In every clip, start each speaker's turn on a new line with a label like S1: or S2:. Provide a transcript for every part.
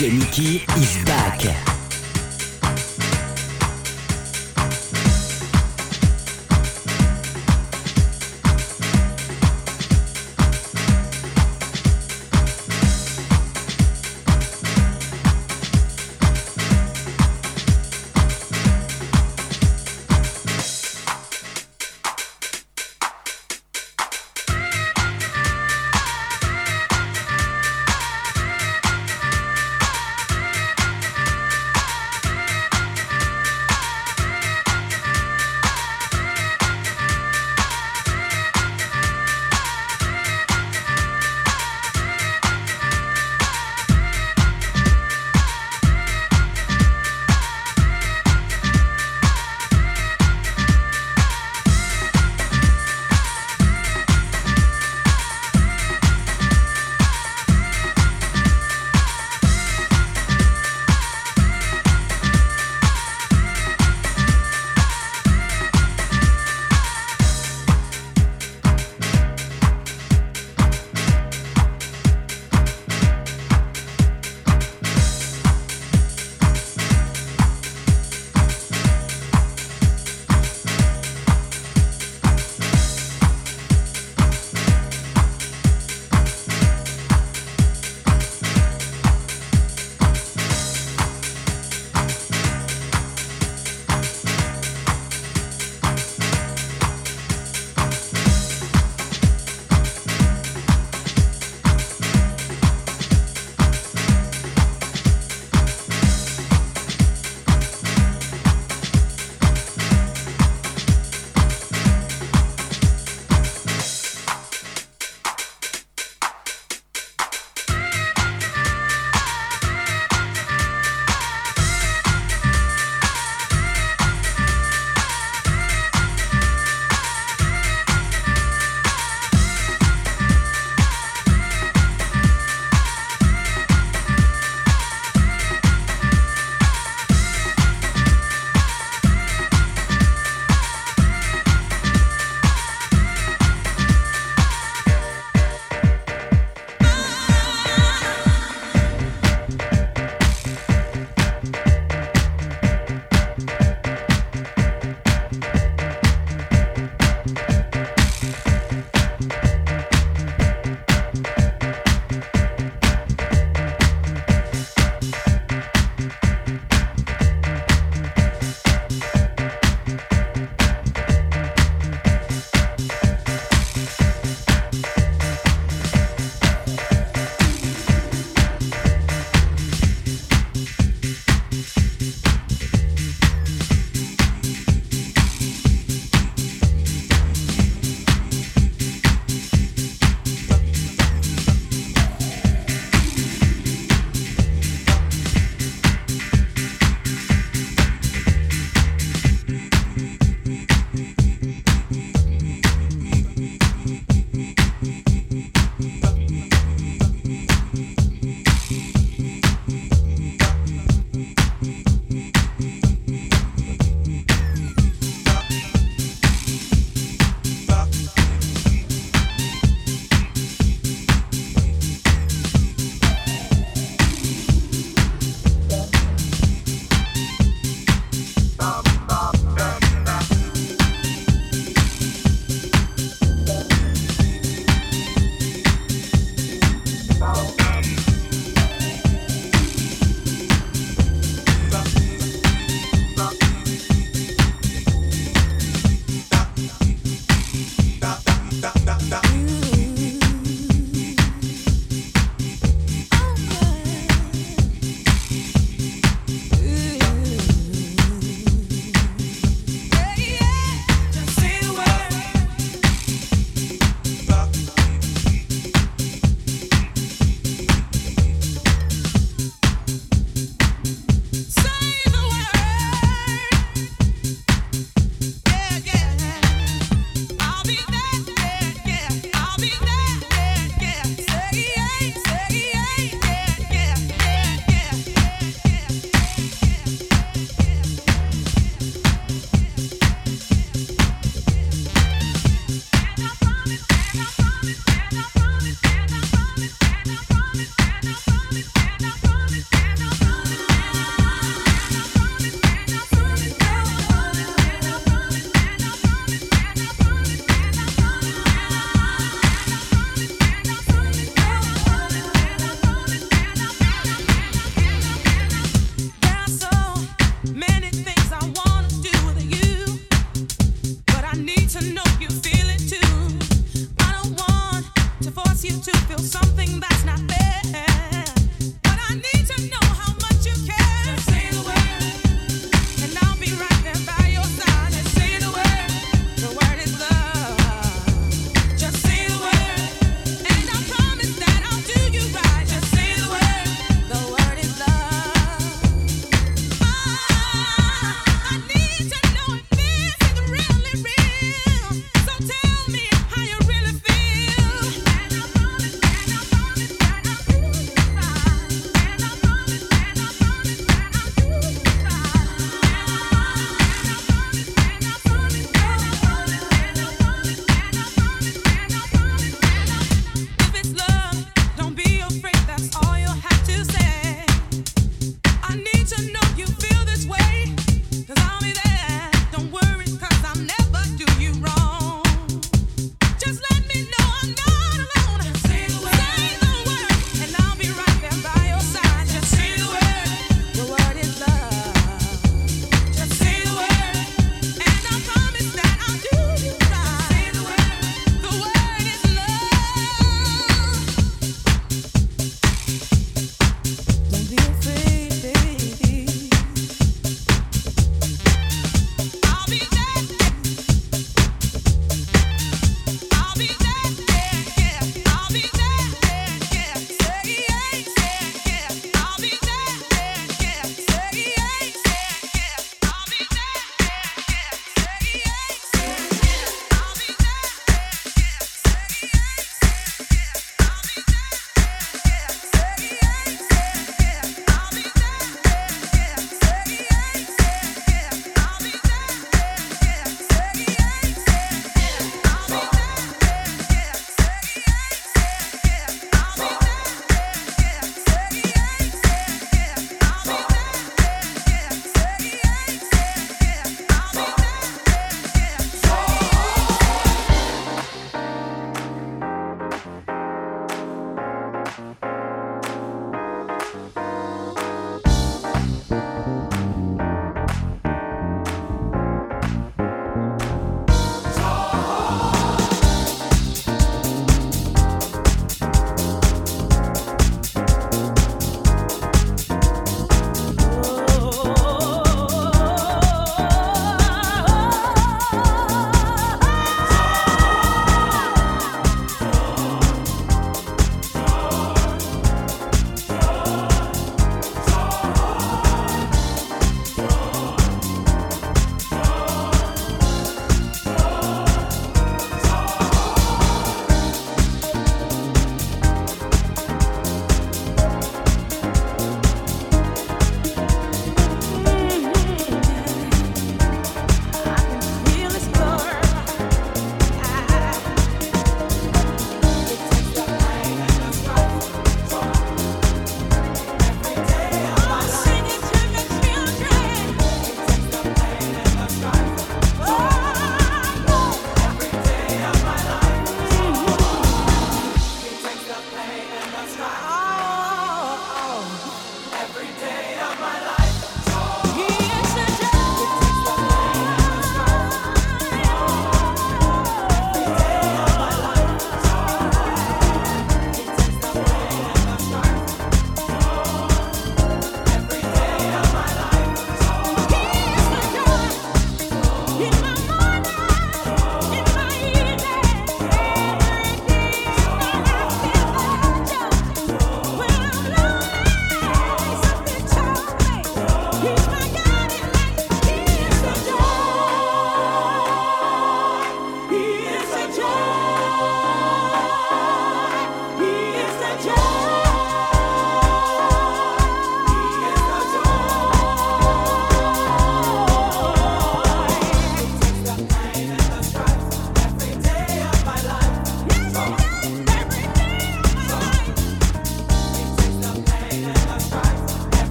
S1: DJ Mickey is back.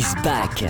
S1: is back.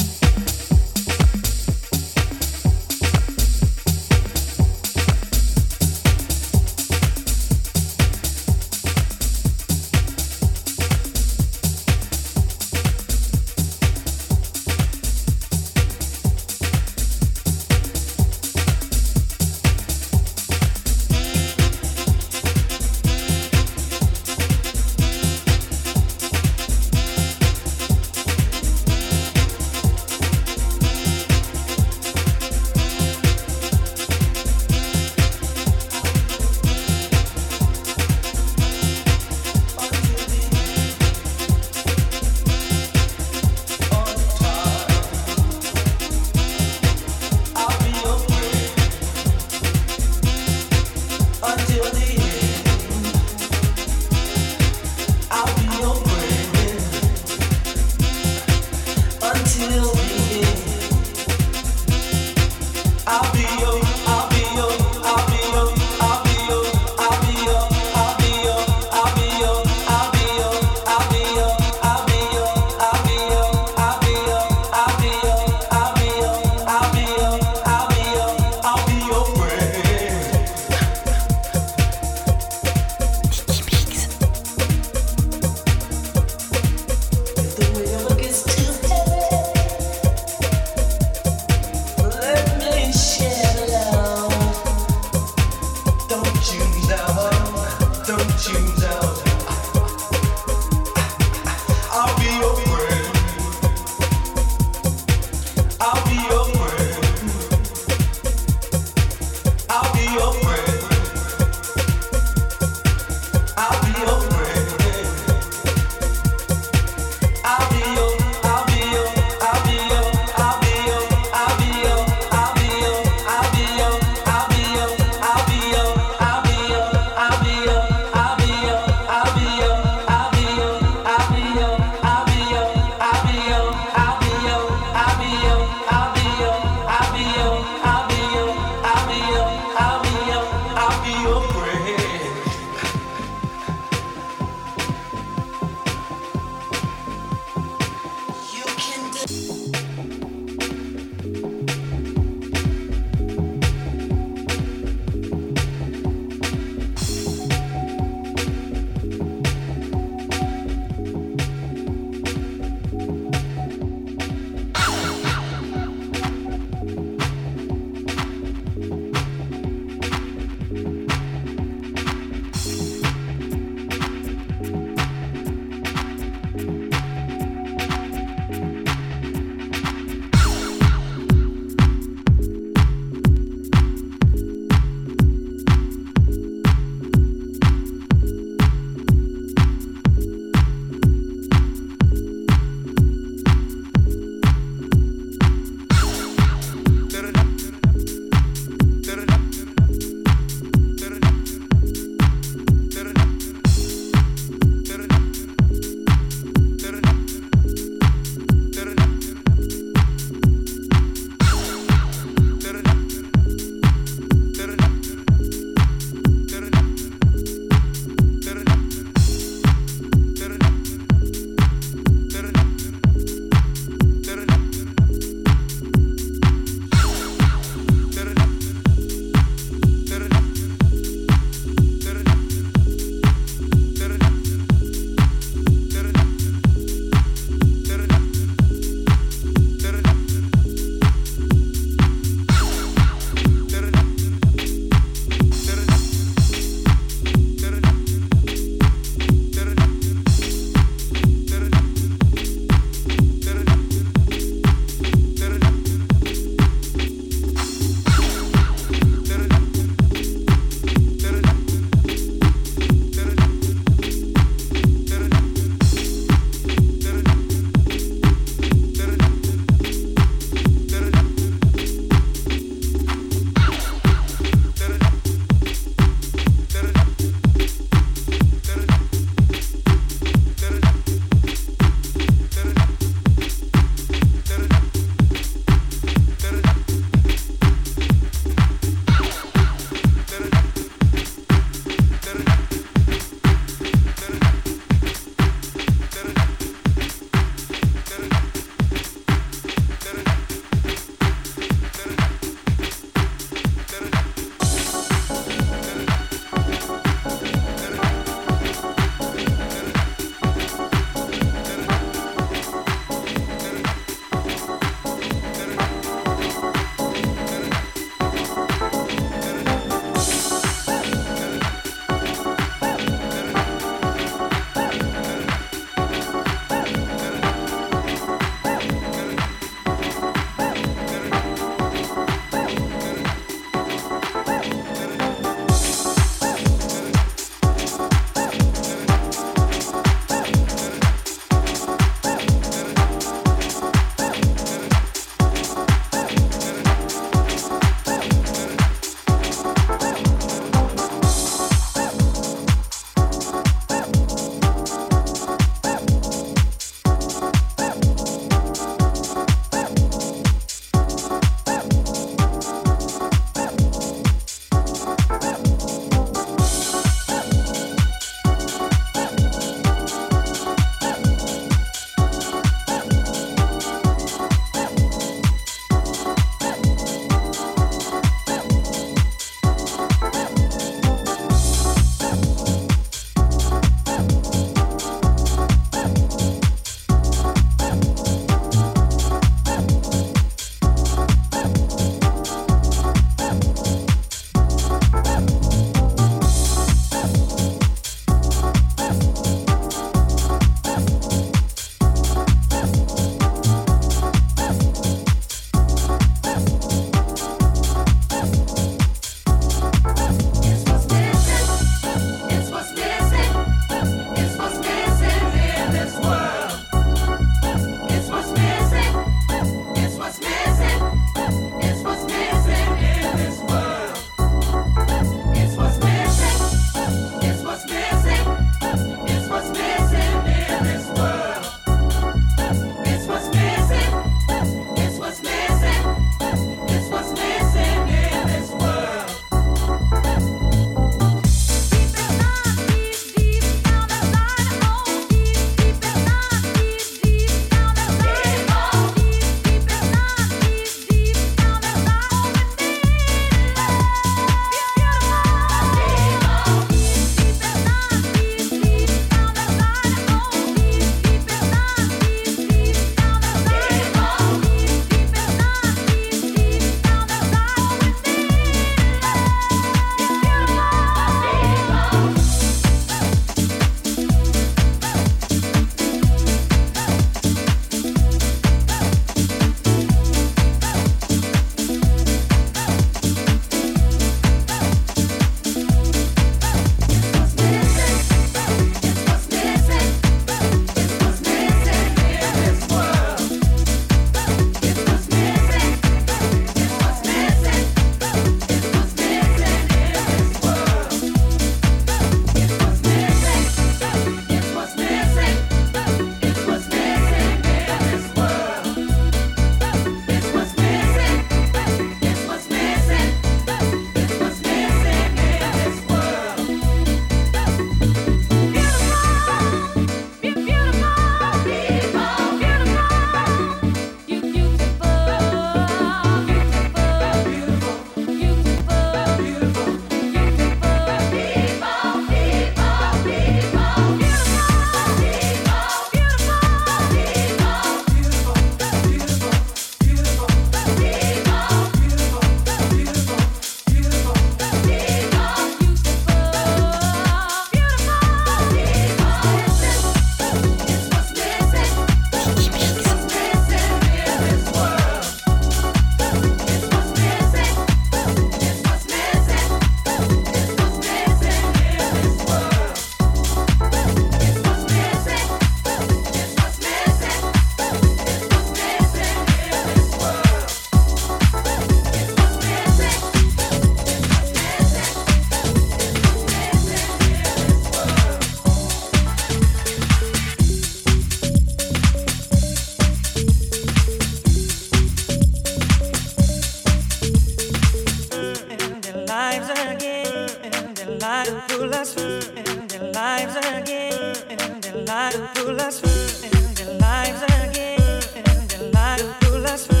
S2: life pull us through their lives again and their life pull us through their lives again and their life pull us through